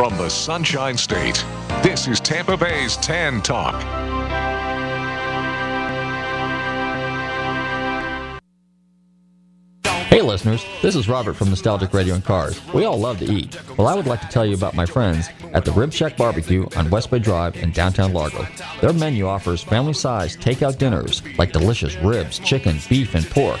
From the Sunshine State, this is Tampa Bay's Tan Talk. Hey listeners, this is Robert from Nostalgic Radio and Cars. We all love to eat. Well, I would like to tell you about my friends at the Rib Shack Barbecue on West Bay Drive in downtown Largo. Their menu offers family-sized takeout dinners like delicious ribs, chicken, beef, and pork,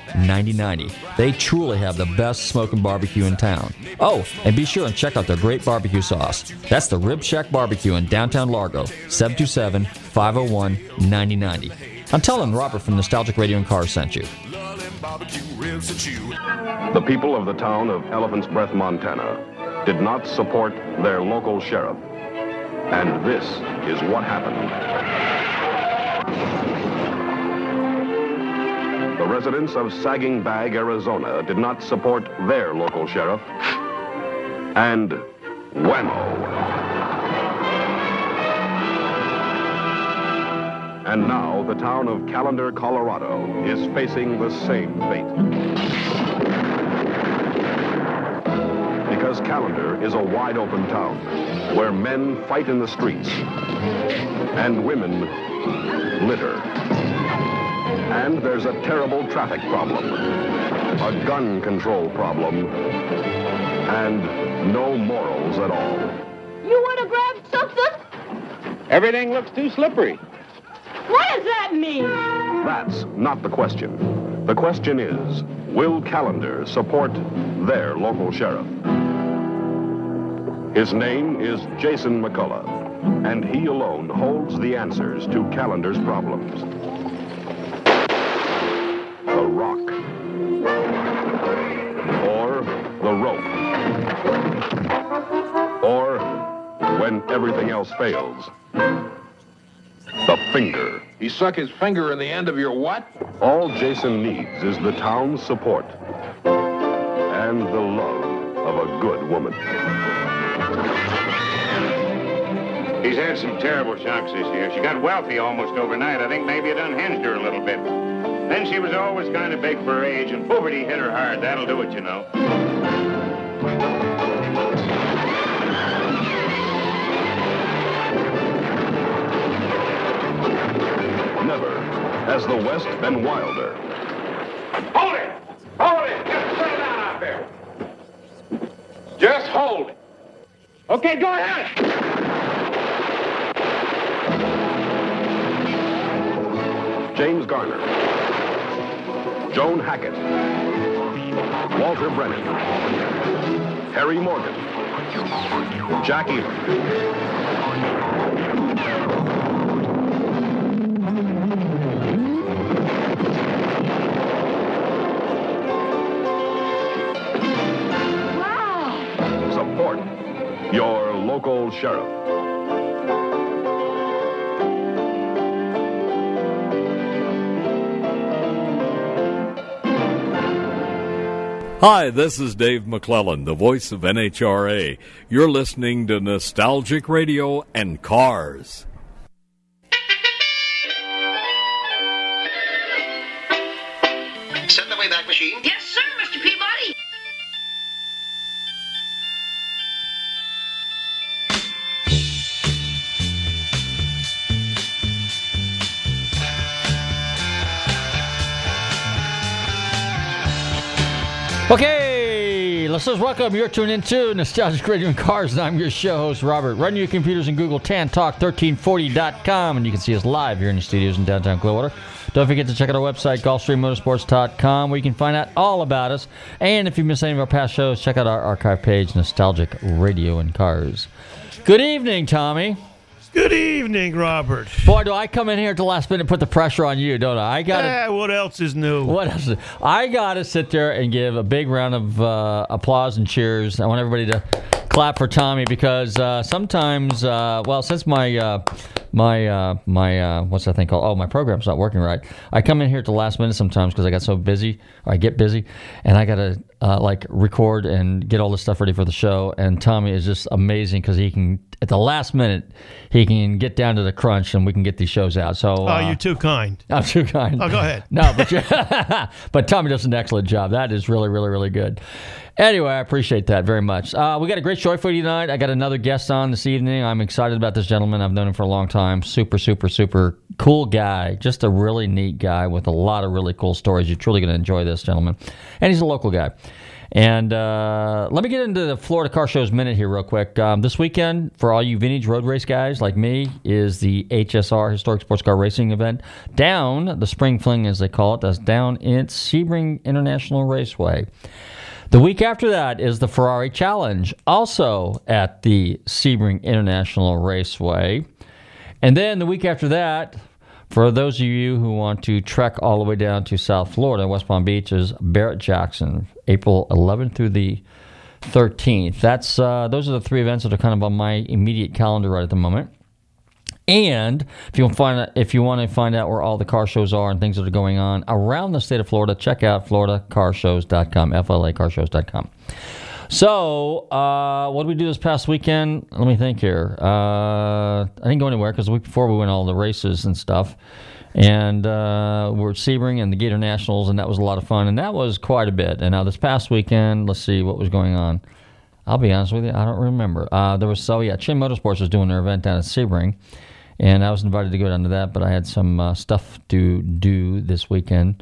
They truly have the best smoking barbecue in town. Oh, and be sure and check out their great barbecue sauce. That's the Rib Shack Barbecue in downtown Largo, 727 501 9090. I'm telling Robert from Nostalgic Radio and Cars sent you. The people of the town of Elephant's Breath, Montana did not support their local sheriff. And this is what happened. The residents of Sagging Bag, Arizona did not support their local sheriff. And whammo. And now the town of Calendar, Colorado is facing the same fate. Because Calendar is a wide open town where men fight in the streets and women litter. And there's a terrible traffic problem, a gun control problem, and no morals at all. You want to grab something? Everything looks too slippery. What does that mean? That's not the question. The question is, will Calendar support their local sheriff? His name is Jason McCullough, and he alone holds the answers to Calendar's problems. Else fails, the finger. He stuck his finger in the end of your what? All Jason needs is the town's support and the love of a good woman. He's had some terrible shocks this year. She got wealthy almost overnight. I think maybe it unhinged her a little bit. Then she was always kind of big for her age, and puberty hit her hard. That'll do it, you know. Has the West been wilder. Hold it! Hold it! Just settle down out there. Just hold it. Okay, go ahead. James Garner. Joan Hackett. Walter Brennan. Harry Morgan. Jack Elam. Your local sheriff. Hi, this is Dave McClellan, the voice of NHRA. You're listening to Nostalgic Radio and Cars. Listeners, welcome. You're tuned into Nostalgic Radio and Cars, and I'm your show host, Robert. Run your computers and Google TanTalk1340.com, and you can see us live here in the studios in downtown Clearwater. Don't forget to check out our website, GulfstreamMotorsports.com, where you can find out all about us. And if you miss any of our past shows, check out our archive page, Nostalgic Radio and Cars. Good evening, Tommy. Good evening, Robert. Boy, do I come in here at the last minute and put the pressure on you, don't I? I got. Eh, what else is new? What else? I got to sit there and give a big round of uh, applause and cheers. I want everybody to clap for Tommy because uh, sometimes, uh, well, since my uh, my uh, my uh, what's that thing called? Oh, my program's not working right. I come in here at the last minute sometimes because I got so busy, or I get busy, and I gotta uh, like record and get all this stuff ready for the show. And Tommy is just amazing because he can at the last minute he can get down to the crunch and we can get these shows out. So Oh, uh, you're too kind. I'm too kind. Oh, go ahead. No, but you, but Tommy does an excellent job. That is really, really, really good. Anyway, I appreciate that very much. Uh, we got a great show for you tonight. I got another guest on this evening. I'm excited about this gentleman. I've known him for a long time. Super, super, super cool guy. Just a really neat guy with a lot of really cool stories. You're truly going to enjoy this gentleman. And he's a local guy. And uh, let me get into the Florida Car Show's minute here, real quick. Um, this weekend, for all you vintage road race guys like me, is the HSR Historic Sports Car Racing event down the Spring Fling, as they call it. That's down in Sebring International Raceway. The week after that is the Ferrari Challenge, also at the Sebring International Raceway. And then the week after that, for those of you who want to trek all the way down to South Florida, West Palm Beach is Barrett Jackson, April 11th through the 13th. That's uh, those are the three events that are kind of on my immediate calendar right at the moment. And if you want to find out, if you want to find out where all the car shows are and things that are going on around the state of Florida, check out floridacarshows.com, flacarshows.com. So, uh, what did we do this past weekend? Let me think here. Uh, I didn't go anywhere because the week before we went all the races and stuff. And uh, we're at Sebring and the Gator Nationals, and that was a lot of fun. And that was quite a bit. And now this past weekend, let's see what was going on. I'll be honest with you, I don't remember. Uh, there was so yeah, Chin Motorsports was doing their event down at Sebring, and I was invited to go down to that, but I had some uh, stuff to do this weekend,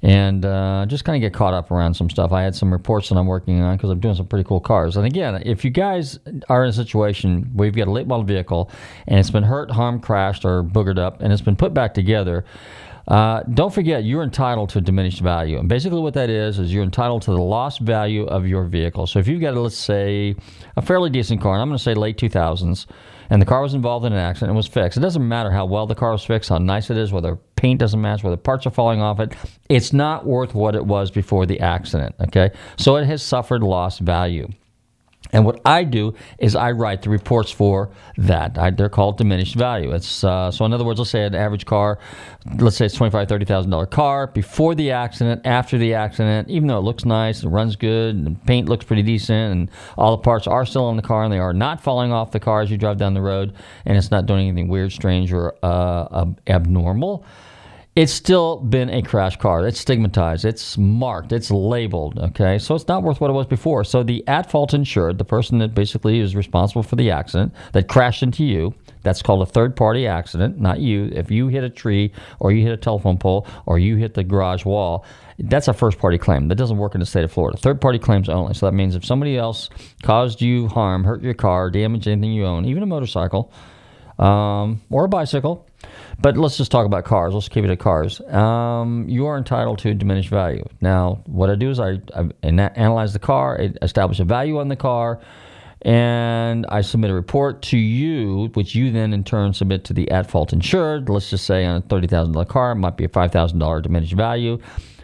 and uh, just kind of get caught up around some stuff. I had some reports that I'm working on because I'm doing some pretty cool cars. And again, if you guys are in a situation where you've got a late model vehicle and it's been hurt, harmed, crashed, or boogered up, and it's been put back together. Uh, don't forget, you're entitled to diminished value. And basically, what that is, is you're entitled to the lost value of your vehicle. So if you've got, let's say, a fairly decent car, and I'm going to say late 2000s, and the car was involved in an accident and was fixed, it doesn't matter how well the car was fixed, how nice it is, whether paint doesn't match, whether parts are falling off it, it's not worth what it was before the accident, okay? So it has suffered lost value. And what I do is I write the reports for that. I, they're called diminished value. It's uh, so in other words, let's say an average car, let's say it's twenty five thirty thousand dollar car before the accident, after the accident, even though it looks nice, it runs good, and the paint looks pretty decent, and all the parts are still on the car, and they are not falling off the car as you drive down the road, and it's not doing anything weird, strange, or uh, ab- abnormal it's still been a crash car. It's stigmatized. It's marked. It's labeled. Okay, so it's not worth what it was before. So the at-fault insured, the person that basically is responsible for the accident that crashed into you, that's called a third-party accident, not you. If you hit a tree or you hit a telephone pole or you hit the garage wall, that's a first-party claim. That doesn't work in the state of Florida. Third-party claims only. So that means if somebody else caused you harm, hurt your car, damaged anything you own, even a motorcycle um, or a bicycle. But let's just talk about cars. Let's keep it at cars. Um, you are entitled to diminished value. Now, what I do is I, I analyze the car, I establish a value on the car, and I submit a report to you, which you then in turn submit to the at fault insured. Let's just say on a $30,000 car, it might be a $5,000 diminished value.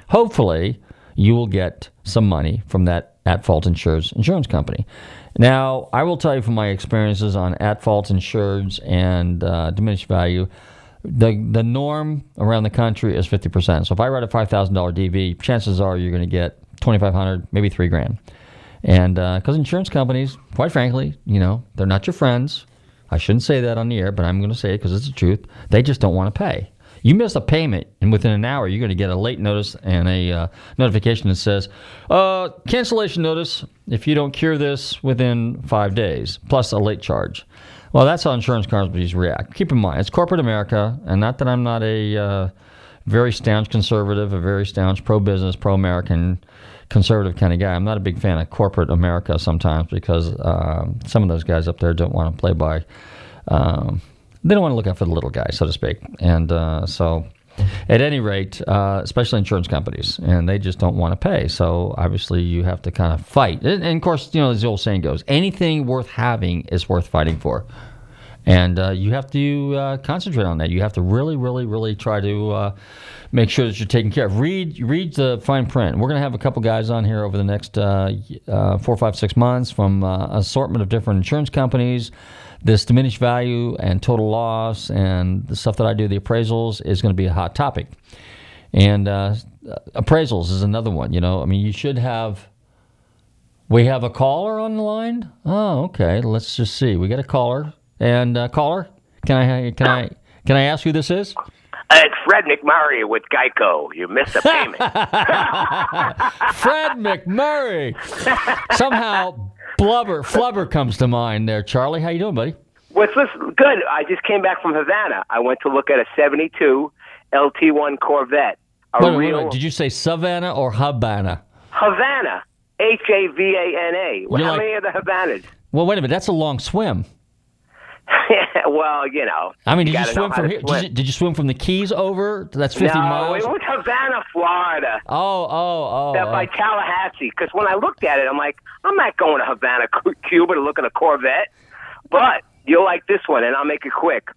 Hopefully, you will get some money from that at fault insureds insurance company. Now, I will tell you from my experiences on at fault insureds and uh, diminished value, the the norm around the country is 50%. So if I write a $5,000 DV, chances are you're going to get 2500 maybe 3 grand. And because insurance companies, quite frankly, you know, they're not your friends. I shouldn't say that on the air, but I'm going to say it because it's the truth. They just don't want to pay. You miss a payment, and within an hour, you're going to get a late notice and a uh, notification that says, uh, cancellation notice if you don't cure this within five days, plus a late charge. Well, that's how insurance companies react. Keep in mind, it's corporate America, and not that I'm not a uh, very staunch conservative, a very staunch pro business, pro American conservative kind of guy. I'm not a big fan of corporate America sometimes because um, some of those guys up there don't want to play by. Um, they don't want to look out for the little guy, so to speak. And uh, so, at any rate, uh, especially insurance companies, and they just don't want to pay. So obviously, you have to kind of fight. And, and of course, you know, as the old saying goes, anything worth having is worth fighting for. and uh, you have to uh, concentrate on that. You have to really, really, really try to uh, make sure that you're taken care of. Read read the fine print. We're going to have a couple guys on here over the next uh, four, five, six months from assortment of different insurance companies. This diminished value and total loss and the stuff that I do, the appraisals, is going to be a hot topic. And uh, appraisals is another one. You know, I mean, you should have. We have a caller on the line. Oh, okay. Let's just see. We got a caller. And uh, caller, can I can I can I ask who this is? It's Fred MacMurray with Geico. You missed a payment. Fred MacMurray. Somehow blubber flubber comes to mind there. Charlie, how you doing, buddy? What's this? Good. I just came back from Havana. I went to look at a 72 LT1 Corvette. A Wait, wait, real wait. Did you say Savannah or Havana? Havana. H A V A N A. How like- many are the Havanas? Well, wait a minute. That's a long swim. well, you know. I mean, did you gotta swim from here? Did you, did you swim from the Keys over? That's 50 no, miles. it was Havana, Florida. Oh, oh, oh. That by oh. Tallahassee. Because when I looked at it, I'm like, I'm not going to Havana, Cu- Cuba to look at a Corvette. But you'll like this one, and I'll make it quick.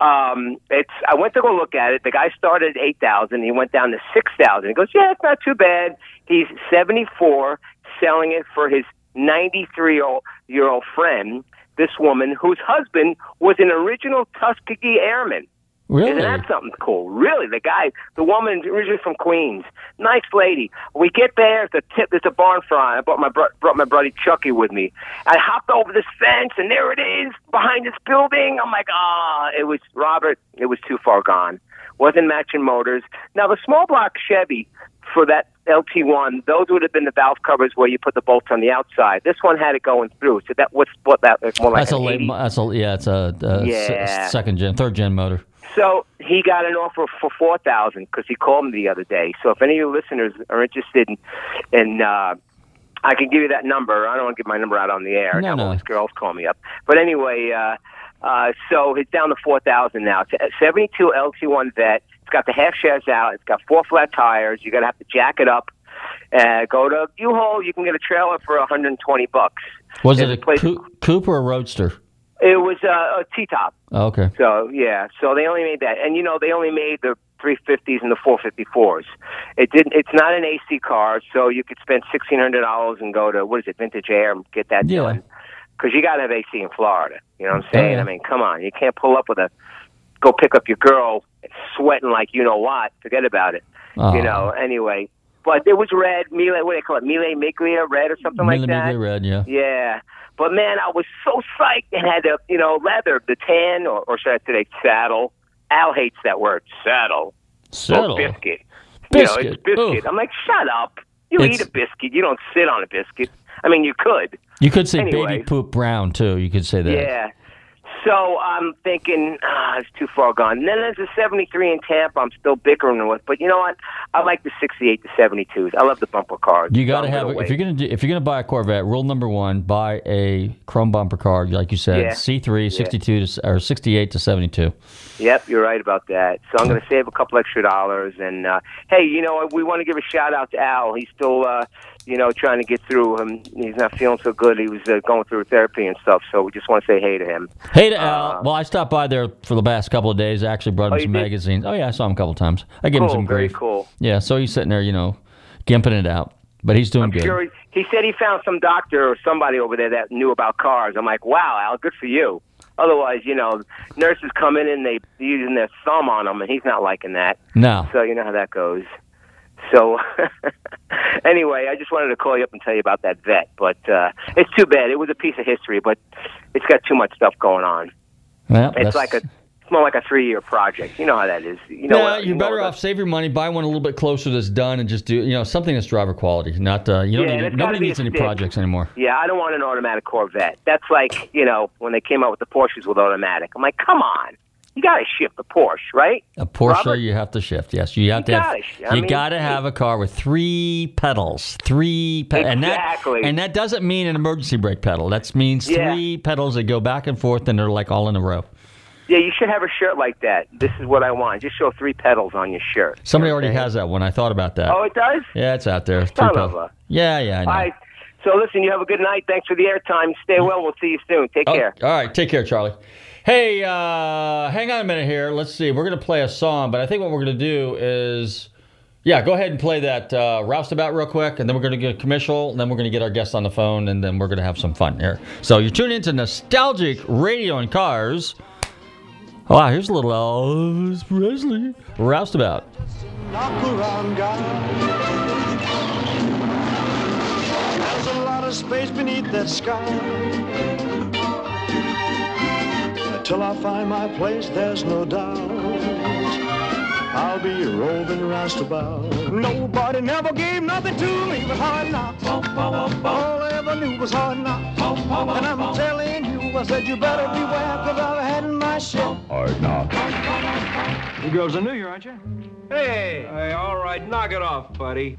Um, it's. I went to go look at it. The guy started at eight thousand. He went down to six thousand. He goes, yeah, it's not too bad. He's seventy four, selling it for his ninety three year old friend. This woman, whose husband was an original Tuskegee Airman. Really? Isn't that something cool? Really, the guy, the woman originally from Queens, nice lady. We get there, the tip, there's a barn front. I brought my bro- brought my buddy Chucky with me. I hopped over this fence, and there it is behind this building. I'm like, ah, it was Robert. It was too far gone. Wasn't matching motors. Now the small block Chevy for that LT1, those would have been the valve covers where you put the bolts on the outside. This one had it going through, so that was what that was more like That's a late. 80. That's a yeah. It's a, uh Yeah. second gen, third gen motor. So he got an offer for four thousand because he called me the other day. So if any of your listeners are interested in, in uh, I can give you that number. I don't want to give my number out on the air. No, Now all no. these girls call me up. But anyway, uh, uh, so it's down to four thousand now. It's seventy-two LT1 vet. It's got the half sheds out. It's got four flat tires. You got to have to jack it up. Uh, go to U-Haul. You can get a trailer for 120 bucks. Was There's it a place- cou- coupe or a roadster? It was uh, a T-top. Oh, okay. So yeah, so they only made that, and you know they only made the 350s and the 454s. It didn't. It's not an AC car, so you could spend sixteen hundred dollars and go to what is it, Vintage Air, and get that Yeah. done. Because you got to have AC in Florida. You know what I'm saying? yeah. I mean, come on, you can't pull up with a go pick up your girl sweating like you know what. Forget about it. Oh. You uh-huh. know. Anyway, but it was red. Mile, what do they call it? Mille Miglia red or something like that. Millimeter red, yeah. Yeah. But man, I was so psyched and had the you know leather, the tan, or, or should I say saddle? Al hates that word, saddle. Saddle. Or biscuit. Biscuit. You know, it's biscuit. I'm like, shut up. You It's- eat a biscuit. You don't sit on a biscuit. I mean, you could. You could say Anyway. baby poop brown too. You could say that. Yeah. So I'm thinking, ah, it's too far gone. And then there's a 73 in Tampa I'm still bickering with. But you know what? I like the 68 to 72s. I love the bumper cars. You got to have if you're gonna do, if you're gonna buy a Corvette. Rule number one: buy a chrome bumper car, like you said, Yeah. C3, 62 to or 68 to 72. Yep, you're right about that. So I'm going to save a couple extra dollars. And uh, hey, you know, we want to give a shout out to Al. He's still, uh, you know, trying to get through. him. he's not feeling so good. He was uh, going through therapy and stuff. So we just want to say hey to him. Hey to Al. Well, I stopped by there for the past couple of days. I actually brought him Uh, Oh, some magazines. Oh yeah, I saw him a couple of times. I gave him Cool, some very cool. Yeah, so he's sitting there, you know, gimping it out, but he's doing I'm good. sure he, he said he found some doctor or somebody over there that knew about cars. I'm like, wow, Al, good for you. Otherwise, you know, nurses come in and they using their thumb on him, and he's not liking that. No. So you know how that goes. So anyway, I just wanted to call you up and tell you about that vet, but uh, it's too bad. It was a piece of history, but it's got too much stuff going on. Well, It's that's- like a, it's more like a three-year project. You know how that is. You know, yeah, what- you're you better off save your money, buy one a little bit closer that's done, and just do you know something that's driver quality. Not uh, you don't Yeah, need and it's gotta nobody needs any stick. projects anymore. Yeah, I don't want an automatic Corvette. That's like you know when they came out with the Porsches with automatic. I'm like, come on, you got to shift the Porsche, right? A Porsche, Robert? you have to shift. Yes, you have You to have. gotta I you got to have a car with three pedals, three pe- and that Exactly. and that doesn't mean an emergency brake pedal. That means Yeah. three pedals that go back and forth and they're like all in a row. Yeah, you should have a shirt like that. This is what I want. Just show three pedals on your shirt. Somebody You know already has that one. I thought about that. Oh, it does. Yeah, it's out there. Three Son pedals. of a- Yeah, yeah, I know. All right. So listen, you have a good night. Thanks for the airtime. Stay mm. well. We'll see you soon. Take Oh, care. all right, take care, Charlie. Hey, uh, hang on a minute here. Let's see. We're going to play a song, but I think what we're going to do is, yeah, go ahead and play that uh, roustabout real quick, and then we're going to get a commercial, and then we're going to get our guests on the phone, and then we're going to have some fun here. So you're tuning into Nostalgic Radio and Cars. Wow, here's a little Elvis Presley roustabout. There's a lot of space beneath that sky. Till I find my place, there's no doubt. I'll be roving roustabout. Nobody never gave nothing to me but hard knocks. All I ever knew was hard knocks. And I'm telling you, I said you better beware, cause I've had my share. Hard knocks. You girls are new here, aren't you? Hey, hey, all right, knock it off, buddy.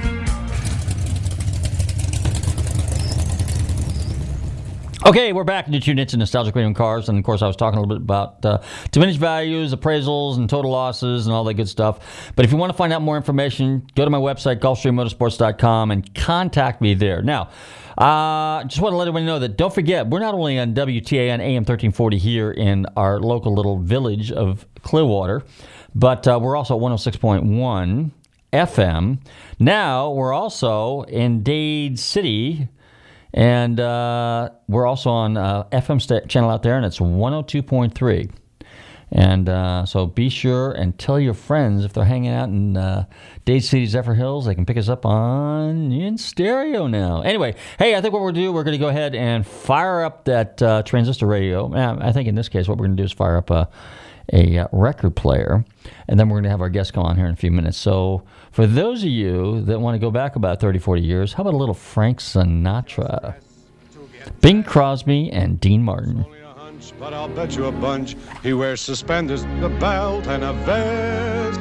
Okay, we're back. You tune into Nostalgic Radio and Cars, and of course, I was talking a little bit about uh, diminished values, appraisals, and total losses, and all that good stuff. But if you want to find out more information, go to my website, GulfstreamMotorsports.com, and contact me there. Now, uh, just want to let everybody know that don't forget, we're not only on WTA WTAN AM 1340 here in our local little village of Clearwater, but uh, we're also at 106.1 FM. Now, we're also in Dade City. And uh, we're also on uh, FM st- channel out there, and it's 102.3. And uh, so be sure and tell your friends if they're hanging out in uh, Dade City, Zephyr Hills, they can pick us up on in stereo now. Anyway, hey, I think what we're going to do, we're going to go ahead and fire up that uh, transistor radio. I think in this case, what we're going to do is fire up a, a uh, record player, and then we're going to have our guest come on here in a few minutes. So for those of you that want to go back about 30, 40 years, how about a little Frank Sinatra? Bing Crosby and Dean Martin. But I'll bet you a bunch he wears suspenders, a belt, and a vest.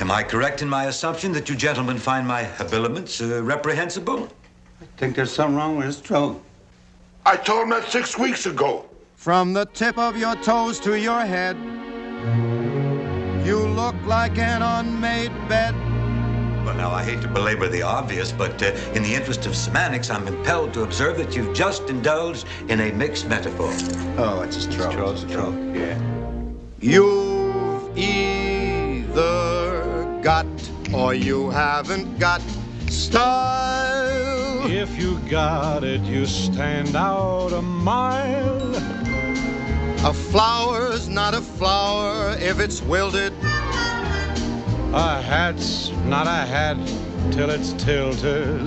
Am I correct in my assumption that you gentlemen find my habiliments uh, reprehensible? I think there's something wrong with his throat. I told him that six weeks ago. From the tip of your toes to your head, you look like an unmade bed. Well, now, I hate to belabor the obvious, but uh, in the interest of semantics, I'm impelled to observe that you've just indulged in a mixed metaphor. Oh, it's a stroke. It's a stroke, yeah. You've either got or you haven't got style. If you got it, you stand out a mile. A flower's not a flower if it's wilted. A hat's not a hat till it's tilted.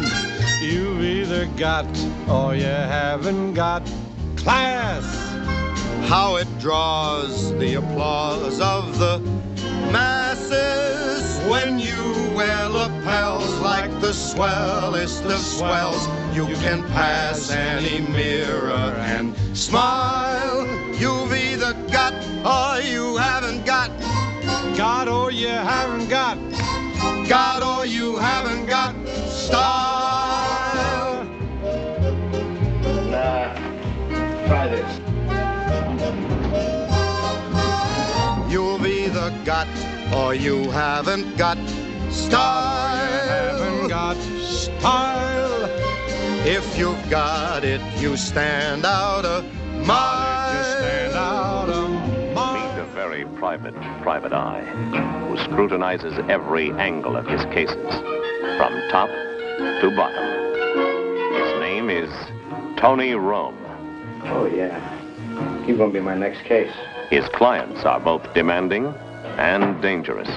You've either got or you haven't got class. How it draws the applause of the masses when you wear lapels like the swellest of swells. You can pass any mirror and smile. Either got or you haven't got. Got or oh, you haven't got. Got or oh, you haven't got style. Nah, try this. You've either got or you haven't got style. haven't got style. If you've got it, you stand out a mile. Private, private eye who scrutinizes every angle of his cases, from top to bottom. His name is Tony Rome. Oh, yeah. He's going to be my next case. His clients are both demanding and dangerous.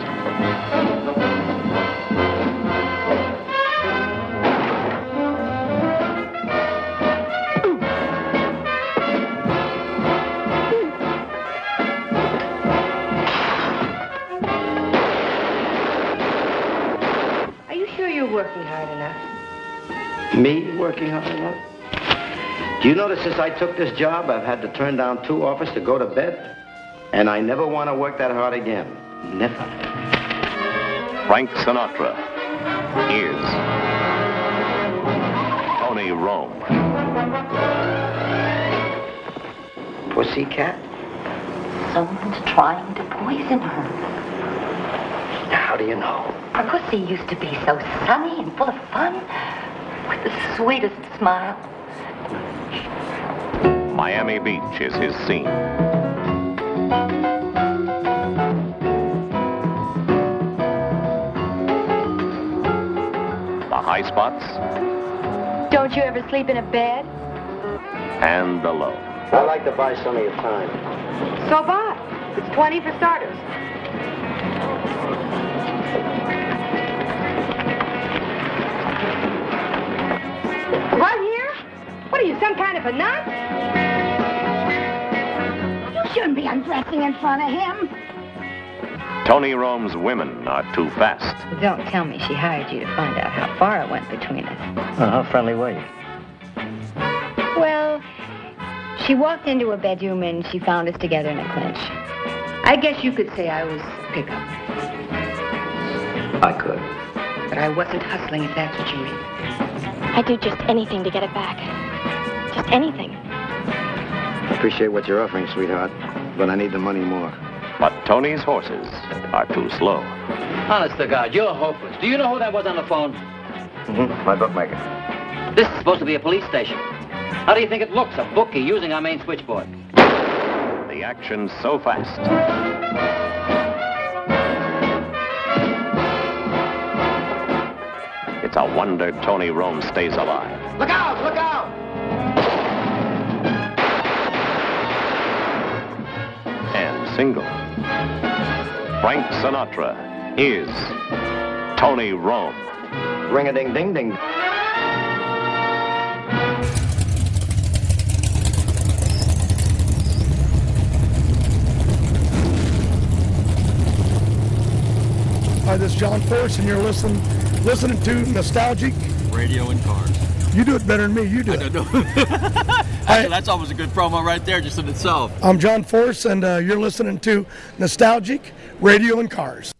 Me working hard enough? Do you notice since I took this job, I've had to turn down two offers to go to bed? And I never want to work that hard again. Never. Frank Sinatra is Tony Rome. Pussycat? Someone's trying to poison her. How do you know? Her pussy used to be so sunny and full of fun, with the sweetest smile. Miami Beach is his scene. The high spots Don't you ever sleep in a bed? and the low. I'd like to buy some of your time. So buy. It's 20 for starters. Right here? What are you, some kind of a nut? You shouldn't be undressing in front of him. Tony Rome's women are too fast. Don't tell me she hired you to find out how far it went between us. Uh, how friendly were you? Well, she walked into a bedroom and she found us together in a clinch. I guess you could say I was a pickup. I could. But I wasn't hustling, if that's what you mean. I'd do just anything to get it back. Just anything. Appreciate what you're offering, sweetheart, but I need the money more. But Tony's horses are too slow. Honest to God, you're hopeless. Do you know who that was on the phone? Mm-hmm. My bookmaker. This is supposed to be a police station. How do you think it looks, a bookie using our main switchboard? The action's so fast. It's a wonder Tony Rome stays alive. Look out! Look out! And single. Frank Sinatra is Tony Rome. Ring a ding ding ding. Hi, this is John Force, and you're listening listening to Nostalgic Radio and Cars. You do it better than me. You do it. Actually, that's almost a good promo right there, just in itself. I'm John Force, and uh, you're listening to Nostalgic Radio and Cars.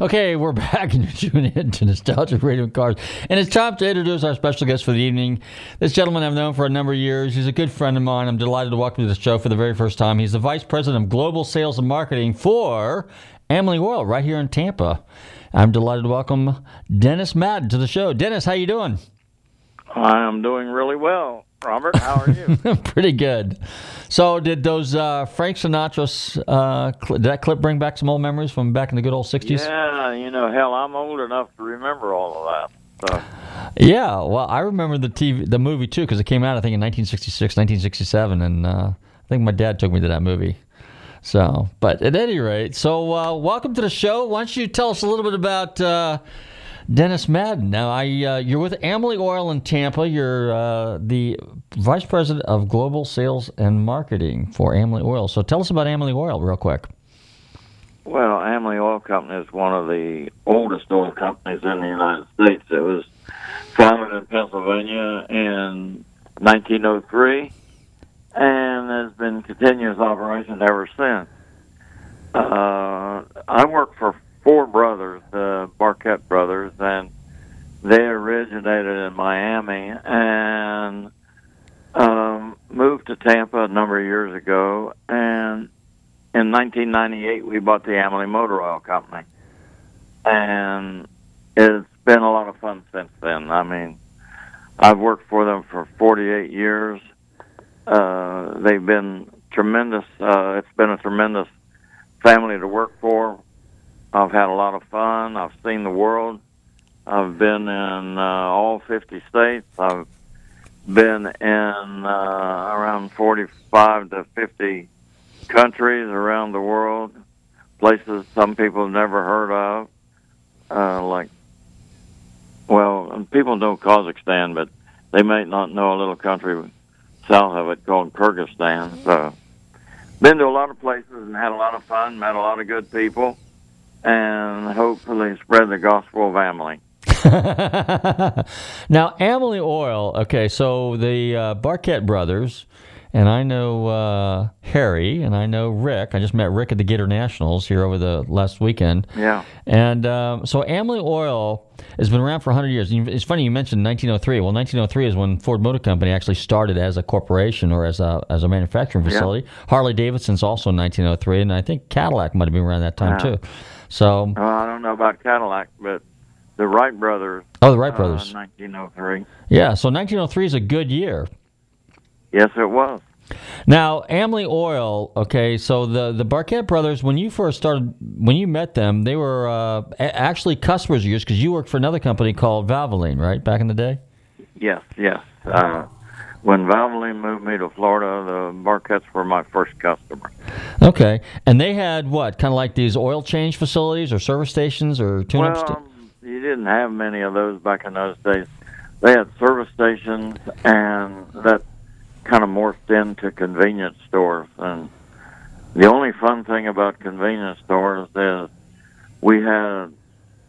Okay, we're back and you're tuning in to Nostalgic Radio and Cars. And it's time to introduce our special guest for the evening. This gentleman I've known for a number of years. He's a good friend of mine. I'm delighted to welcome to the show for the very first time. He's the Vice President of Global Sales and Marketing for Amalie Oil right here in Tampa. I'm delighted to welcome Dennis Madden to the show. Dennis, how you doing? I am doing really well. Robert, how are you? Pretty good. So, did those uh, Frank Sinatra's uh, cl- did that clip bring back some old memories from back in the good old '60s? yeah, you know, hell, I'm old enough to remember all of that. So, Yeah, well, I remember the TV, the movie too, because it came out I think in 1966, 1967, and uh, I think my dad took me to that movie. So, but at any rate, so uh, welcome to the show. Why don't you tell us a little bit about uh, Dennis Madden? Now, I uh, you're with Amalie Oil in Tampa. You're uh, the vice president of global sales and marketing for Amalie Oil. So, tell us about Amalie Oil real quick. well, Amalie Oil Company is one of the oldest oil companies in the United States. It was founded in Pennsylvania in 1903 and has been continuous operation ever since. Uh, I work for four brothers, the Barkett brothers, and they originated in Miami and um, moved to Tampa a number of years ago. And in 1998, we bought the Amalie Motor Oil Company, and it's been a lot of fun since then. I mean, I've worked for them for 48 years. Uh, they've been tremendous. Uh, it's been a tremendous family to work for. I've had a lot of fun. I've seen the world. I've been in uh, all 50 states. I've been in uh, around 45 to 50 countries around the world, places some people have never heard of, uh, like, well, people know Kazakhstan, but they might not know a little country south of it called Kyrgyzstan. So, been to a lot of places and had a lot of fun, met a lot of good people, and hopefully spread the gospel of Emily. now, Amalie Oil. Okay, so the uh, Barkett brothers, and I know uh, Harry, and I know Rick. I just met Rick at the Gator Nationals here over the last weekend. Yeah. And um, so Amalie Oil has been around for 100 years. It's funny you mentioned 1903. Well, 1903 is when Ford Motor Company actually started as a corporation or as a as a manufacturing Yeah. facility. Harley Davidson's also 1903, and I think Cadillac might have been around that time Yeah. too. So, Well, I don't know about Cadillac, but the Wright brothers. Oh, the Wright brothers. Uh, 1903. yeah, so 1903 is a good year. Yes, it was. Now, Amalie Oil. Okay, so the the Barkett brothers, when you first started, when you met them, they were uh, a- actually customers of yours because you worked for another company called Valvoline, right? Back in the day. Yes, yes. Uh, when Valvoline moved me to Florida, the Barketts were my first customer. Okay, and they had what kind of like these oil change facilities or service stations or tune-up. well, sta- you didn't have many of those back in those days. They had service stations, and that kind of morphed into convenience stores. And the only fun thing about convenience stores is we had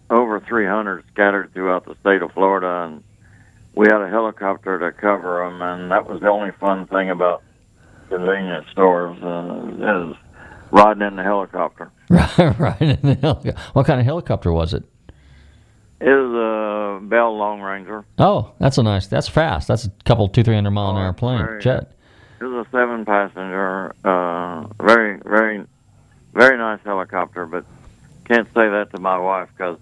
over 300 scattered throughout the state of Florida, and we had a helicopter to cover them, and that was the only fun thing about convenience stores uh, is riding in the helicopter. right in the helico- What kind of helicopter was it? Was a Bell Long Ranger. Oh, that's a nice. That's fast. That's a couple two three hundred mile an hour plane very- jet. It was a seven passenger, uh, very, very, very nice helicopter, but can't say that to my wife because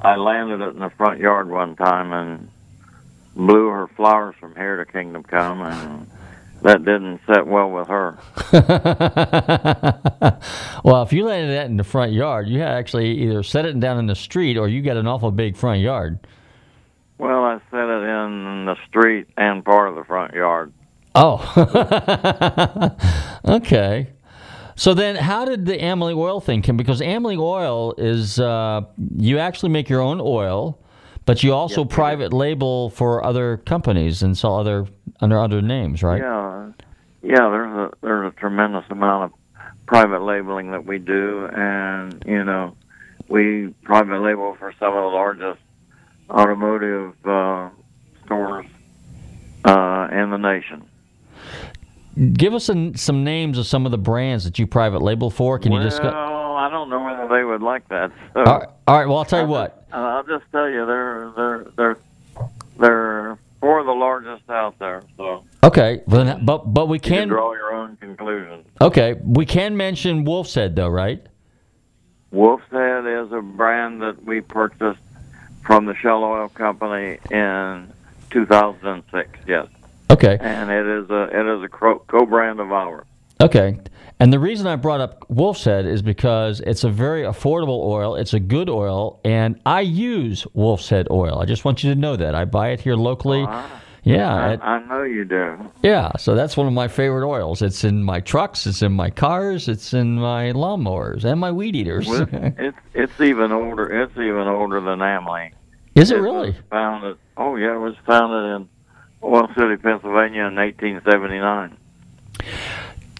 I landed it in the front yard one time and blew her flowers from here to Kingdom Come, and that didn't set well with her. well, if you landed that in the front yard, you had actually either set it down in the street or you got an awful big front yard. Well, I set it in the street and part of the front yard. Oh, okay. So then, how did the Amalie oil thing come? Because Amalie oil is uh, you actually make your own oil, but you also private label for other companies and sell other under other names, right? Yeah, yeah. There's a there's a tremendous amount of private labeling that we do, and you know, we private label for some of the largest automotive uh, stores uh, in the nation. Give us some, some names of some of the brands that you private label for. Can well, you discuss? I don't know they would like that. So All right, all right. Well, I'll tell you what. uh, I'll just tell you, they're they're they're they're four of the largest out there. So Okay, but but but we you can can. draw your own conclusions. Okay, we can mention Wolf's Head though, right? Wolf's Head is a brand that we purchased from the Shell Oil Company in 2006. Yes, Okay. and it is a it is a co-brand of ours. Okay. And the reason I brought up Wolf's Head is because it's a very affordable oil. It's a good oil, and I use Wolf's Head oil. I just want you to know that. I buy it here locally. Yeah. I, it- I know you do. yeah. So that's one of my favorite oils. It's in my trucks, it's in my cars, it's in my lawnmowers, and my weed eaters. Well, it's it's even older. It's even older than Amalie. is it really? founded? Oh yeah, it was founded in Oil City, Pennsylvania, in 1879.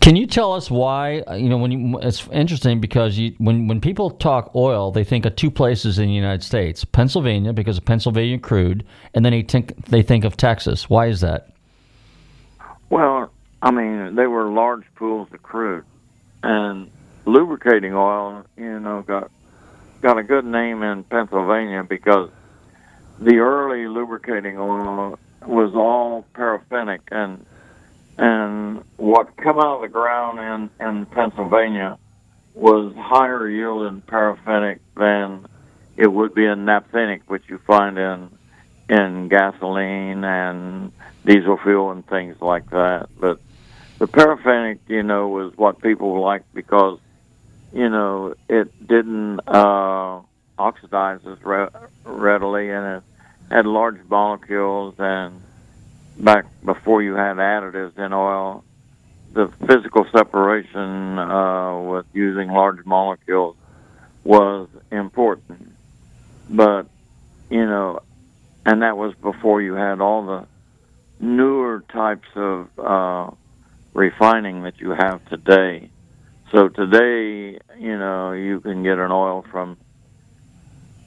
Can you tell us why? uh, You know, when you, it's interesting because you, when when people talk oil, they think of two places in the United States: Pennsylvania because of Pennsylvania crude, and then they think they think of Texas. Why is that? Well, I mean, they were large pools of crude, and lubricating oil, you know, got got a good name in Pennsylvania because the early lubricating oil was all paraffinic, and and what come out of the ground in in Pennsylvania was higher yielding paraffinic than it would be in naphthenic, which you find in in gasoline and diesel fuel and things like that. But the paraffinic, you know, was what people liked because, you know, it didn't uh, oxidize as re- readily and it had large molecules and back before you had additives in oil, the physical separation uh, with using large molecules was important. But, you know, and that was before you had all the newer types of uh, refining that you have today. So today, you know, you can get an oil from,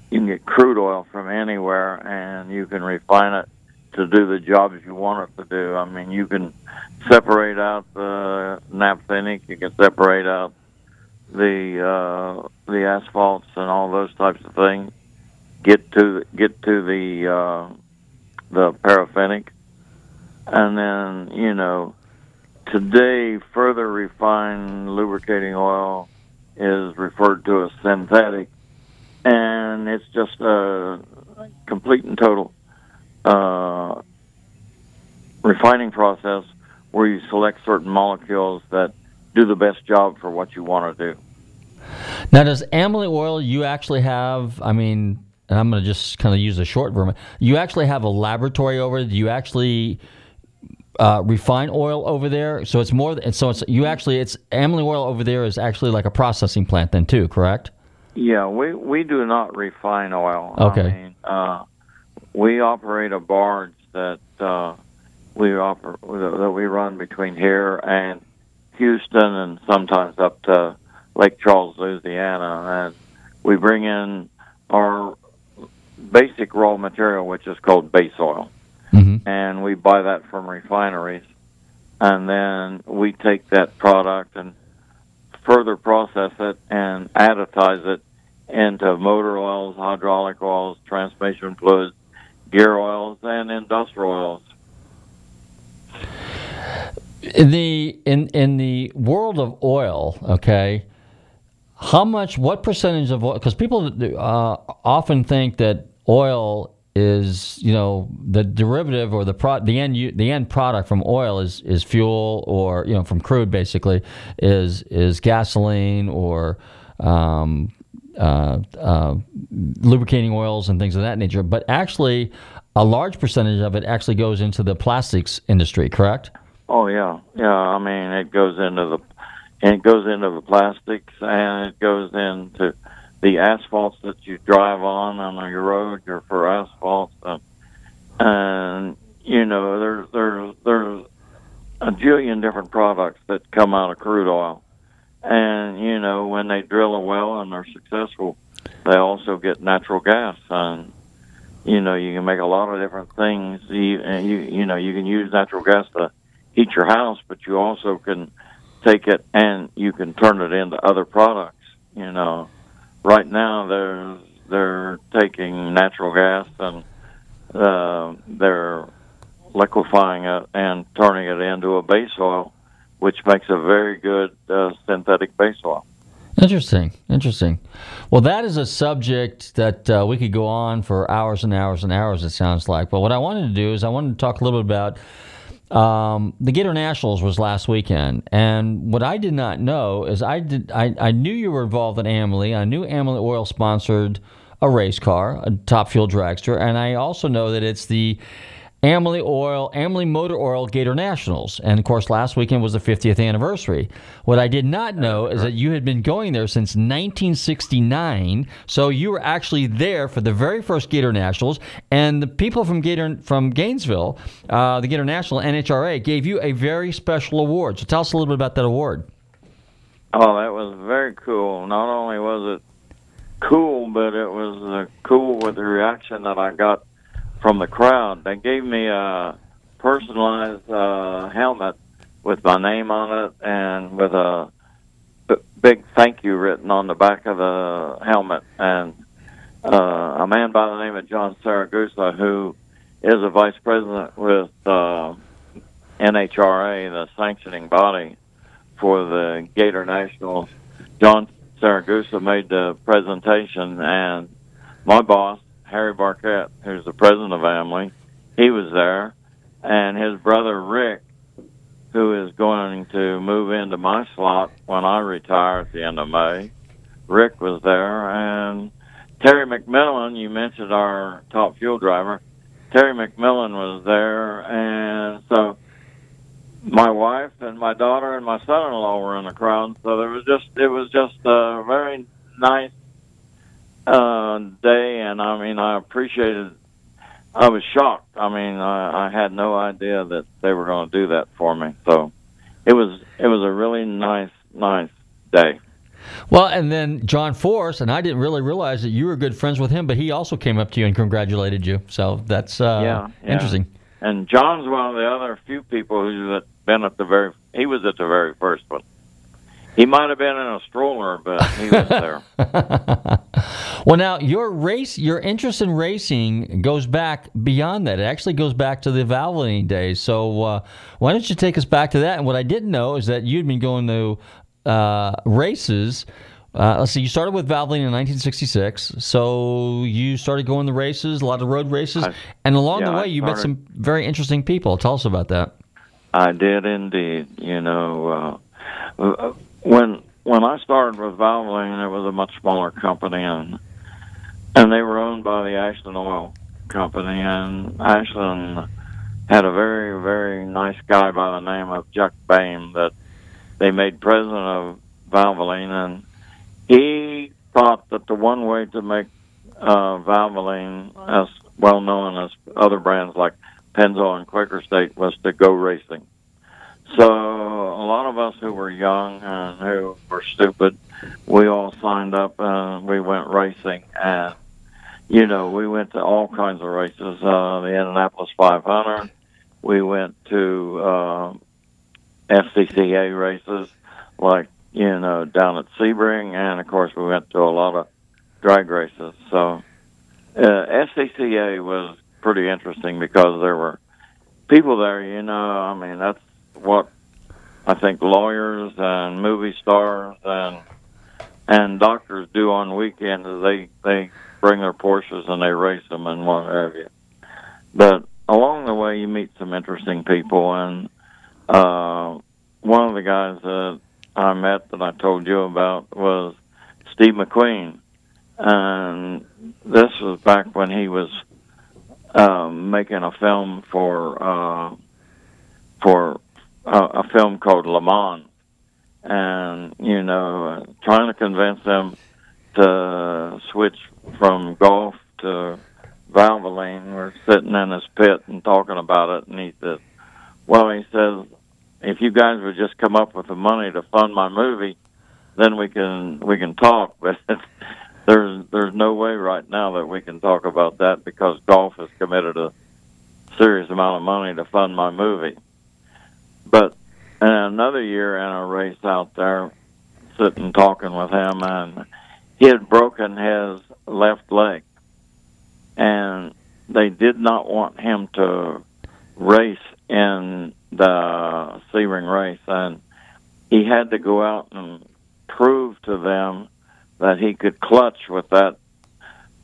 you can get crude oil from anywhere and you can refine it to do the jobs you want it to do. I mean, you can separate out the naphthenic, you can separate out the uh, the asphalts and all those types of things. Get to get to the uh, the paraffinic, and then you know today further refined lubricating oil is referred to as synthetic, and it's just a complete and total uh, refining process where you select certain molecules that do the best job for what you want to do. Now, does Amalie oil you actually have? I mean, and I'm going to just kind of use a short version. You actually have a laboratory over. Do you actually uh, refine oil over there? So it's more. So it's you actually. It's Amalie oil over there is actually like a processing plant then too, correct? Yeah, we we do not refine oil. Okay. I mean, uh, we operate a barge that uh, we oper- that we run between here and Houston, and sometimes up to Lake Charles, Louisiana, and we bring in our basic raw material, which is called base oil, mm-hmm. and we buy that from refineries, and then we take that product and further process it and additize it into motor oils, hydraulic oils, transmission fluids, gear oils, and industrial oils. In the in in the world of oil, okay, how much, what percentage of oil? Because people uh, often think that oil is, you know, the derivative or the pro, the end the end product from oil is is fuel or you know from crude basically is is gasoline or um, uh, uh, lubricating oils and things of that nature. But actually, a large percentage of it actually goes into the plastics industry. Correct? Oh yeah, yeah. I mean, it goes into the it goes into the plastics and it goes into the asphalts that you drive on on your road or for asphalt and, and you know there's there's there's a jillion different products that come out of crude oil and you know when they drill a well and they're successful they also get natural gas and you know you can make a lot of different things. You you, you know you can use natural gas to heat your house but you also can take it and you can turn it into other products. You know right now they're they're taking natural gas and uh, they're liquefying it and turning it into a base oil which makes a very good uh, synthetic base oil. Interesting, interesting. Well, that is a subject that uh, we could go on for hours and hours and hours. It sounds like. But what I wanted to do is I wanted to talk a little bit about um, the Gator Nationals was last weekend, and what I did not know is I did I, I knew you were involved in Amalie. I knew Amalie Oil sponsored a race car, a Top Fuel dragster, and I also know that it's the Amalie Oil, Amalie Motor Oil Gator Nationals. And of course, last weekend was the 50th anniversary. What I did not know is that you had been going there since 1969. So you were actually there for the very first Gator Nationals. And the people from Gator from Gainesville, uh, the Gator National NHRA, gave you a very special award. So tell us a little bit about that award. Oh, that was very cool. Not only was it cool, but it was uh, cool with the reaction that I got from the crowd. They gave me a personalized uh, helmet with my name on it and with a b- big thank you written on the back of the helmet. And uh, a man by the name of John Saragusa, who is a vice president with uh, NHRA, the sanctioning body for the Gator Nationals. John Saragusa made the presentation, and my boss, Harry Barkett, who's the president of Amalie, he was there, and his brother Rick, who is going to move into my slot when I retire at the end of May. Rick was there, and Terry McMillen, you mentioned our top fuel driver. Terry McMillen was there, and so my wife and my daughter and my son-in-law were in the crowd. So there was just it was just a very nice uh, day, and I mean I appreciated. I was shocked. I mean I, I had no idea that they were going to do that for me. So it was it was a really nice nice day. Well, and then John Force, and I didn't really realize that you were good friends with him, but he also came up to you and congratulated you. So that's uh, yeah, yeah. interesting. And John's one of the other few people who's been at the very. He was at the very first one. He might have been in a stroller, but he was there. well, now your race, your interest in racing goes back beyond that. It actually goes back to the Valvoline days. So uh, why don't you take us back to that? And what I didn't know is that you'd been going to uh, races. Uh, let's see, you started with Valvoline in 1966, so you started going the races, a lot of road races, I, and along yeah, the way, you started, met some very interesting people. Tell us about that. I did indeed. You know, uh, when when I started with Valvoline, it was a much smaller company, and and they were owned by the Ashland Oil Company, and Ashland had a very very nice guy by the name of Chuck Bame that they made president of Valvoline, and he thought that the one way to make uh, Valvoline as well known as other brands like Pennzoil and Quaker State was to go racing. So a lot of us who were young and who were stupid, we all signed up and we went racing. And you know, we went to all kinds of races. Uh, the Indianapolis 500. We went to uh, SCCA races, like you know down at Sebring, and of course we went to a lot of drag races. So uh, SCCA was pretty interesting because there were people there. You know, I mean that's what I think lawyers and movie stars and and doctors do on weekends. They they bring their Porsches and they race them and what have you. But along the way, you meet some interesting people and uh, one of the guys that I met that I told you about was Steve McQueen, and this was back when he was um, making a film for uh, for a film called Le Mans, and you know, trying to convince them to switch from Gulf to Valvoline. We're sitting in his pit and talking about it, and he said, "Well," he says, "if you guys would just come up with the money to fund my movie, then we can we can talk." But there's there's no way right now that we can talk about that because Gulf has committed a serious amount of money to fund my movie. But another year in a race out there, sitting talking with him, and he had broken his left leg, and they did not want him to race in the Sebring race, and he had to go out and prove to them that he could clutch with that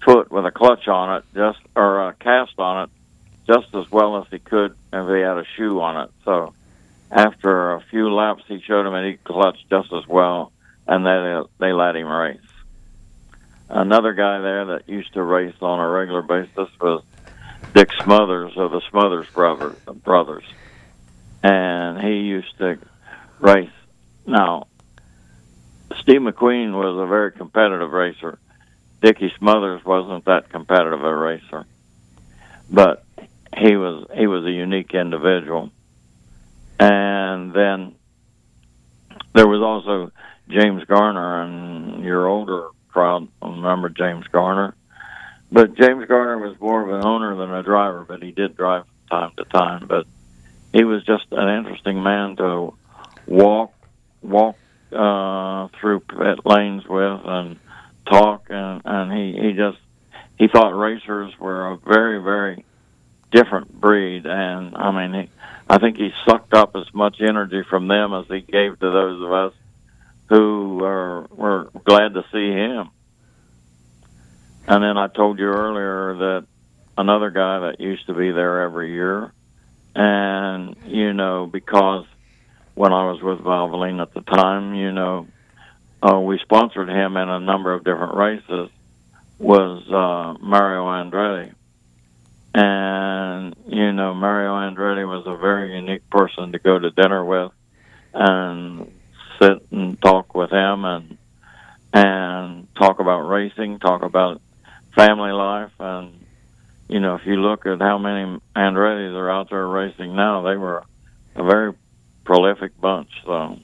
foot with a clutch on it, just or a cast on it, just as well as he could if he had a shoe on it. So after a few laps, he showed him that he could clutch just as well, and they they let him race. Another guy there that used to race on a regular basis was Dick Smothers of the Smothers brother, brothers, and he used to race. Now, Steve McQueen was a very competitive racer. Dickie Smothers wasn't that competitive a racer, but he was he was a unique individual. And then there was also James Garner, and your older crowd remember James Garner. But James Garner was more of an owner than a driver, but he did drive from time to time. But he was just an interesting man to walk walk uh, through pit lanes with and talk, and and he he just he thought racers were a very very different breed, and I mean he, I think he sucked up as much energy from them as he gave to those of us who were were glad to see him. And then I told you earlier that another guy that used to be there every year, and you know because when I was with Valvoline at the time, you know, uh, we sponsored him in a number of different races. Was uh, Mario Andretti, and you know, Mario Andretti was a very unique person to go to dinner with and sit and talk with him and and talk about racing, talk about family life, and you know, if you look at how many Andrettis are out there racing now, they were a very prolific bunch. So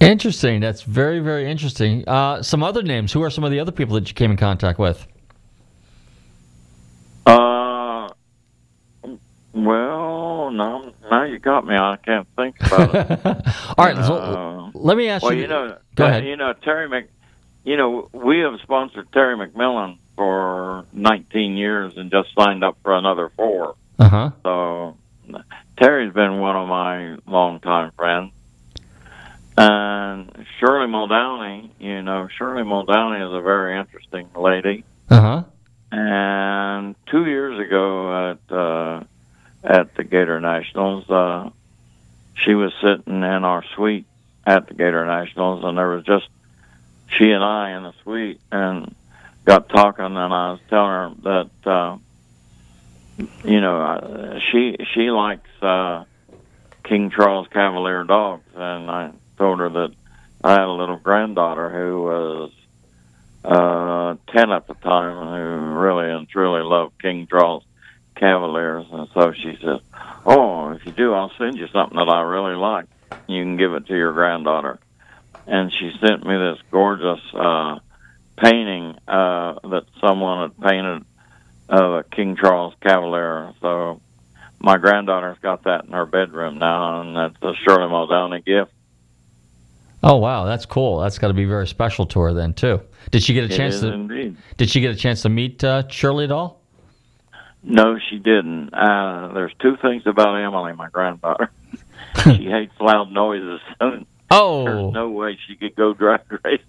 Interesting. That's very, very interesting. Uh, some other names. Who are some of the other people that you came in contact with? Well, no, now you got me. I can't think about it. All right. Uh, let me ask well, you. you know, Go uh, ahead. You know, Terry Mc. You know, we have sponsored Terry McMillen for 19 years and just signed up for another four. Uh huh. So Terry's been one of my longtime friends. And Shirley Muldowney, you know, Shirley Muldowney is a very interesting lady. Uh huh. And two years ago at uh, at the Gator Nationals, uh, she was sitting in our suite at the Gator Nationals, and there was just she and I in the suite, and got talking, and I was telling her that uh, you know she she likes uh, King Charles Cavalier dogs, and I told her that I had a little granddaughter who was uh, ten at the time, who really and truly loved King Charles Cavaliers, and so she says, "Oh, if you do, I'll send you something that I really like. You can give it to your granddaughter." And she sent me this gorgeous uh, painting uh, that someone had painted of a King Charles Cavalier. So my granddaughter's got that in her bedroom now, and that's a Shirley Muldowney gift. Oh wow, that's cool. That's got to be very special to her then too. Did she get a It chance to? indeed. Did she get a chance to meet uh, Shirley at all? No, she didn't. Uh, there's two things about Emily, my granddaughter. she hates loud noises. Oh. There's no way she could go drag racing.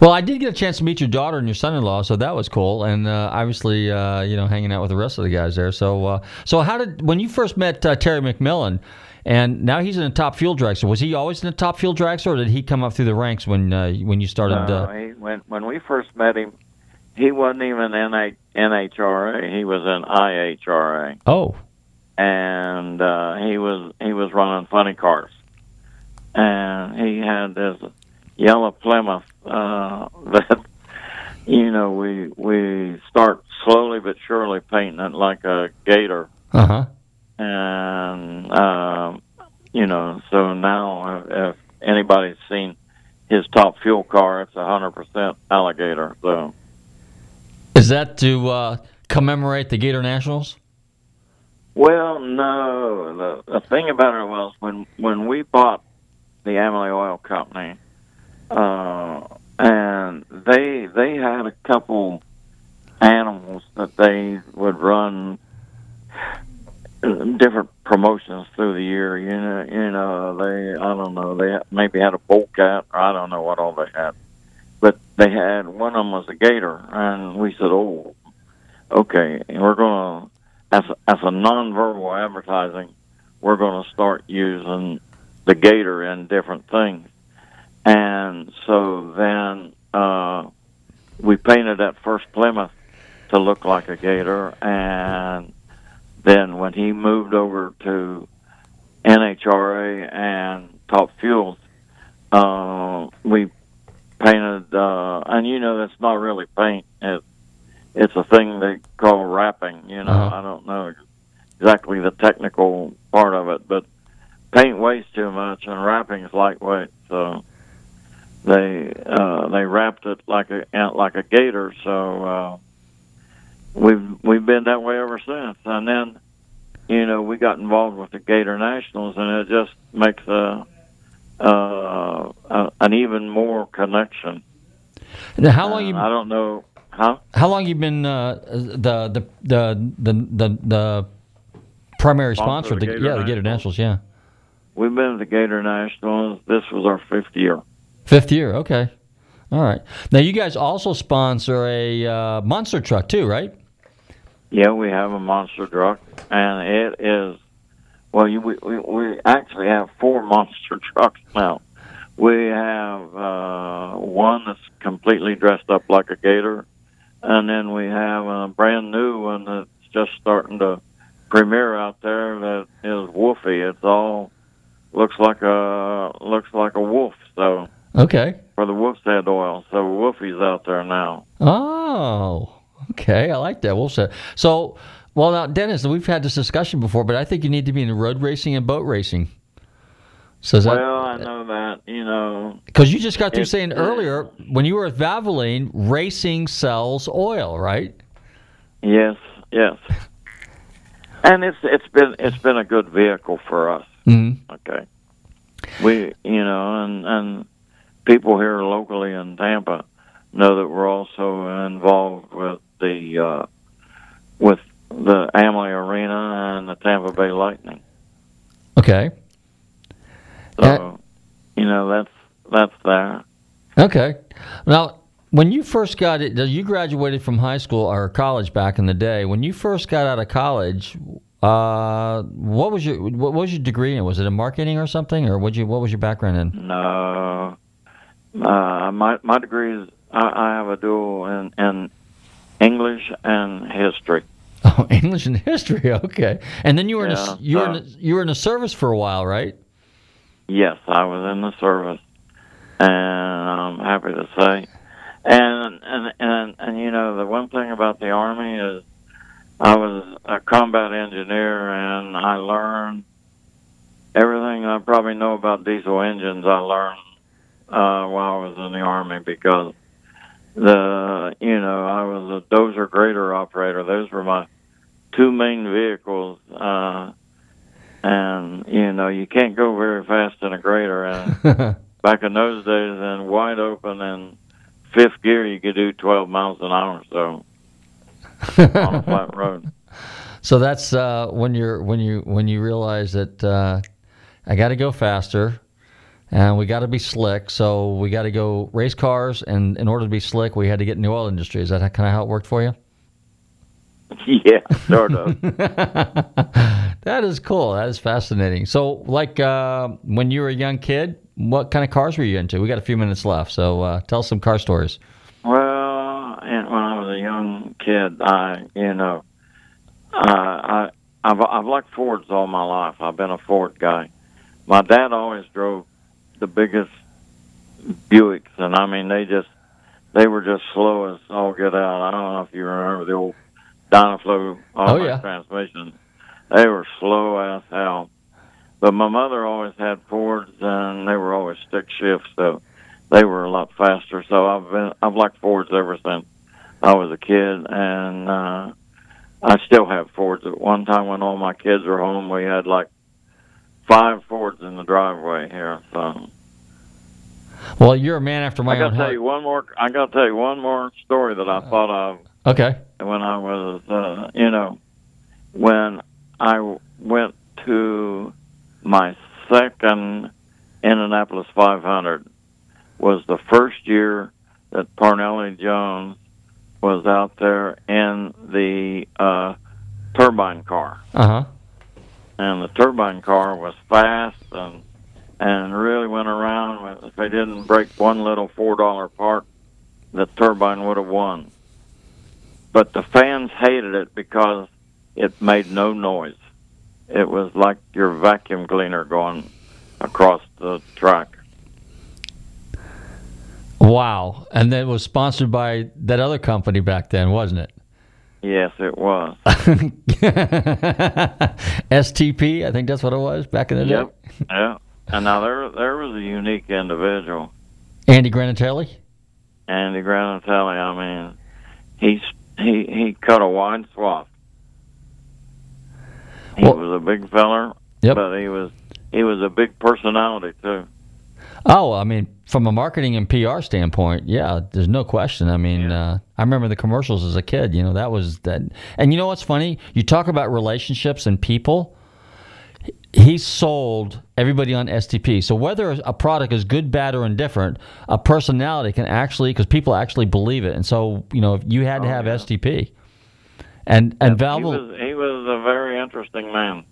Well, I did get a chance to meet your daughter and your son-in-law, so that was cool. And uh, obviously, uh, you know, hanging out with the rest of the guys there. So, uh, so how did when you first met uh, Terry McMillen, and now he's in the top fuel dragster? Was he always in the top fuel dragster, or did he come up through the ranks when uh, when you started? Uh, he, when when we first met him, he wasn't even NH, NHRA. He was in IHRA, oh, and uh, he was he was running funny cars, and he had this yellow Plymouth uh, that you know we we start slowly but surely painting it like a gator, uh huh. and um, you know so now if, if anybody's seen his top fuel car, it's a hundred percent alligator. So. Is that to uh, commemorate the Gator Nationals? Well, no. The, the thing about it was when when we bought the Amalie Oil Company, uh, and they they had a couple animals that they would run different promotions through the year. You know, you know they I don't know they maybe had a bull cat or I don't know what all they had, but they had one of them was a gator, and we said, oh, okay, and we're gonna as as a nonverbal advertising, we're to start using the gator in different things. And so then uh, we painted that first Plymouth to look like a gator, and then when he moved over to NHRA and Top Fuels, uh, we painted, uh, and you know that's not really paint. It's it's a thing they call wrapping. You know, Uh-huh. I don't know exactly the technical part of it, but paint weighs too much, and wrapping is lightweight. So they uh, they wrapped it like a like a gator. So uh, we've we've been that way ever since. And then you know we got involved with the Gator Nationals, and it just makes a, uh, an even more connection. Now, how long you? I don't know. Huh? How long you been uh, the, the the the the the primary Sponsor sponsor? of of the Gator yeah, the Gator Nationals. Yeah, We've been at the Gator Nationals. This was our fifth year. fifth year. Okay, all right. Now you guys also sponsor a uh, monster truck too, right? Yeah, we have a monster truck, and it is. Well, you, we, we we actually have four monster trucks now. We have uh, one that's completely dressed up like a gator, and then we have a brand new one that's just starting to premiere out there that is woofy. It's all looks like a looks like a wolf. So Okay. for the wolf's head oil. So Woofy's out there now. Oh, okay. I like that. We'll say so. Well, now, Dennis, we've had this discussion before, but I think you need to be in road racing and boat racing. So is that well, I know that you know because you just got through saying earlier when you were at Valvoline, racing sells oil, right? Yes, yes. And it's it's been it's been a good vehicle for us. Mhm. Okay. We you know and and people here locally in Tampa know that we're also involved with the uh with the Amalie Arena and the Tampa Bay Lightning. Okay. So you know that's that's there. Okay. Now, when you first got it, you graduated from high school or college back in the day. When you first got out of college, uh, what was your what was your degree in? Was it in marketing or something, or what you what was your background in? No, uh, my my degree is I, I have a dual in in English and history. Oh, English and history. Okay. And then you were in a, you were in uh, a, you were in a service for a while, right? Yes, I was in the service, and I'm happy to say. And and and and you know the one thing about the army is I was a combat engineer, and I learned everything I probably know about diesel engines. I learned uh, while I was in the army because the you know I was a dozer grader operator. Those were my two main vehicles. Uh, and you know you can't go very fast in a grader. And back in those days, in wide open and fifth gear, you could do 12 miles an hour. So on a flat road. So that's uh, when you're when you when you realize that uh, I got to go faster, and we got to be slick. So we got to go race cars, and in order to be slick, we had to get in the oil industry. Is that kind of how it worked for you? yeah, sort of. That is cool. That is fascinating. So, like uh, when you were a young kid, what kind of cars were you into? We got a few minutes left, so uh, tell us some car stories. Well, and when I was a young kid, I you know, uh, I I've I've liked Fords all my life. I've been a Ford guy. My dad always drove the biggest Buicks, and I mean they just they were just slow as all get out. I don't know if you remember the old Dynaflow automatic Oh, yeah. transmission. They were slow as hell. But my mother always had Fords, and they were always stick shifts, so they were a lot faster. So I've been I've liked Fords ever since I was a kid, and uh, I still have Fords. At one time, when all my kids were home, we had like five Fords in the driveway here. So Well, you're a man after my I got own to tell you one more. I got to tell you one more story that I thought of Okay. when I was, uh, you know, when I went to my second Indianapolis 500 was the first year that Parnelli Jones was out there in the uh, turbine car, Uh huh. And the turbine car was fast and and really went around. If they didn't break one little four dollar part, the turbine would have won. But the fans hated it because it made no noise. It was like your vacuum cleaner going across the track. Wow. And that was sponsored by that other company back then, wasn't it? Yes, it was. STP, I think that's what it was back in the Yep. day. Yeah. And now there there was a unique individual, Andy Granatelli? Andy Granatelli. I mean, he's he he cut a wide swath. He Well- was a big feller, Yep. but he was he was a big personality too. Oh, I mean, from a marketing and PR standpoint, yeah, there's no question. I mean, uh, I remember the commercials as a kid. You know, that was that. And you know what's funny? You talk about relationships and people. He sold everybody on STP. So whether a product is good, bad, or indifferent, a personality can actually, because people actually believe it. And so, you know, you had to have STP. And and He Valve was he was a very interesting man.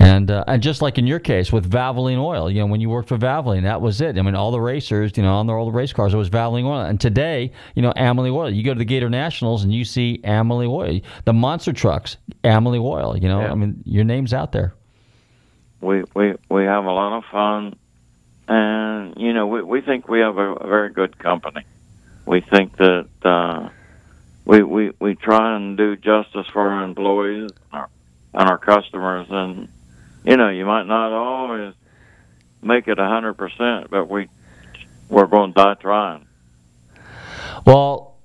And uh, and just like in your case with Valvoline oil, you know, when you worked for Valvoline, that was it. I mean, all the racers, you know, on their all the race cars, it was Valvoline oil. And today, you know, Amalie oil. You go to the Gator Nationals and you see Amalie oil. The monster trucks, Amalie oil. You know, Yeah. I mean, your name's out there. we we we have a lot of fun, and you know we we think we have a, a very good company. We think that uh, we we we try and do justice for our employees and our, and our customers, and you know you might not always make it a hundred percent, but we we're going to die trying. Well,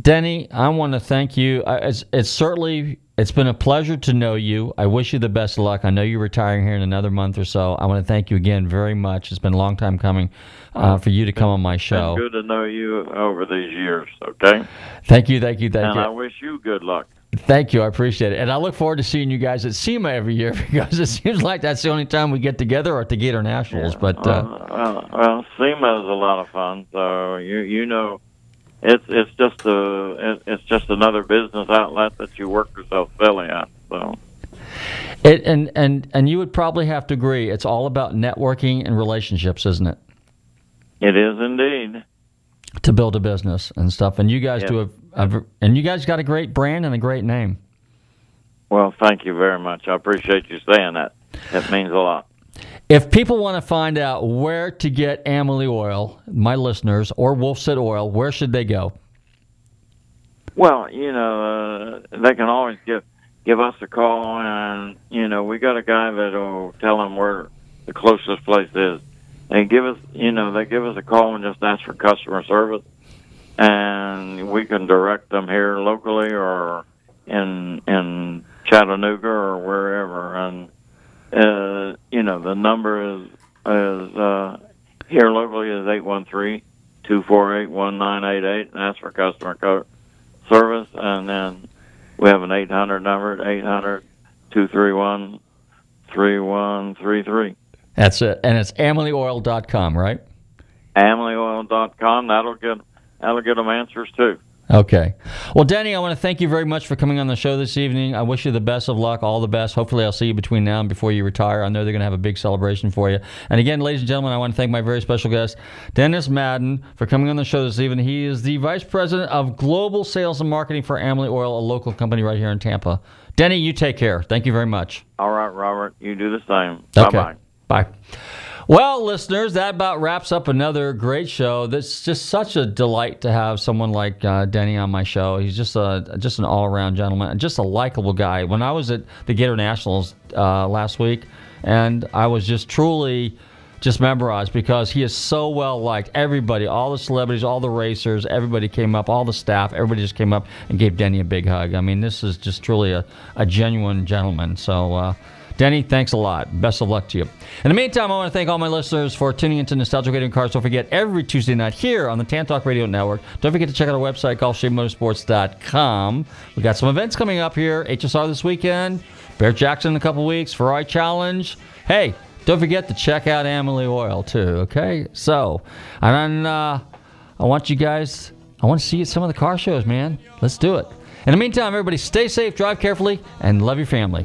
Denny, I want to thank you. It's, it's certainly it's been a pleasure to know you. I wish you the best of luck. I know you're retiring here in another month or so. I want to thank you again very much. It's been a long time coming uh, for you to come on my show. Good to know you over these years. Okay, Thank you, thank you, thank and you. I wish you good luck. Thank you. I appreciate it. And I look forward to seeing you guys at SEMA every year because it seems like that's the only time we get together or at the Gator Nationals. But uh, Uh, well, well, SEMA is a lot of fun. So you you know, it's it's just a it's just another business outlet that you work yourself silly at. So it and, and and you would probably have to agree. It's all about networking and relationships, isn't it? it is indeed. To build a business and stuff. And you guys Yeah. do a, and you guys got a great brand and a great name. Well, thank you very much. I appreciate you saying that. That means a lot. If people want to find out where to get Amalie oil, my listeners, or Wolf's Head oil, where should they go? Well, you know, uh, they can always give give us a call, and you know, we got a guy that'll tell them where the closest place is. They give us, you know, they give us a call and just ask for customer service, and we can direct them here locally or in in Chattanooga or wherever. And uh, you know, the number is is uh, here locally is eight one three two four eight one nine eight eight, and that's for customer co- service. And then we have an eight hundred number, eight hundred two three one three one three three. That's it. And it's amalieoil.com, right? AmalieOil.com. That'll get that'll get them answers too. Okay. Well, Danny, I want to thank you very much for coming on the show this evening. I wish you the best of luck, all the best. Hopefully, I'll see you between now and before you retire. I know they're going to have a big celebration for you. And again, ladies and gentlemen, I want to thank my very special guest, Dennis Madden, for coming on the show this evening. He is the Vice President of Global Sales and Marketing for Amalie Oil, a local company right here in Tampa. Denny, you take care. Thank you very much. All right, Robert. You do the same. Okay. Bye bye. Well, listeners, that about wraps up another great show. That's just such a delight to have someone like uh, Denny on my show. He's just a just an all around gentleman just a likable guy. When I was at the Gator Nationals uh, last week, and I was just truly just memorized because he is so well liked. Everybody, all the celebrities, all the racers, everybody came up, all the staff, everybody just came up and gave Denny a big hug. I mean, this is just truly a, a genuine gentleman. So. Uh, Denny, thanks a lot. Best of luck to you. In the meantime, I want to thank all my listeners for tuning into Nostalgic Radio Cars. Don't forget, every Tuesday night here on the Tan Talk Radio Network. Don't forget to check out our website, GolfShapeMotorsports.com. we got some events coming up here. HSR this weekend, Barrett-Jackson in a couple weeks, Ferrari Challenge. Hey, don't forget to check out Amalie Oil, too, okay? So, and then uh, I want you guys, I want to see you at some of the car shows, man. Let's do it. In the meantime, everybody stay safe, drive carefully, and love your family.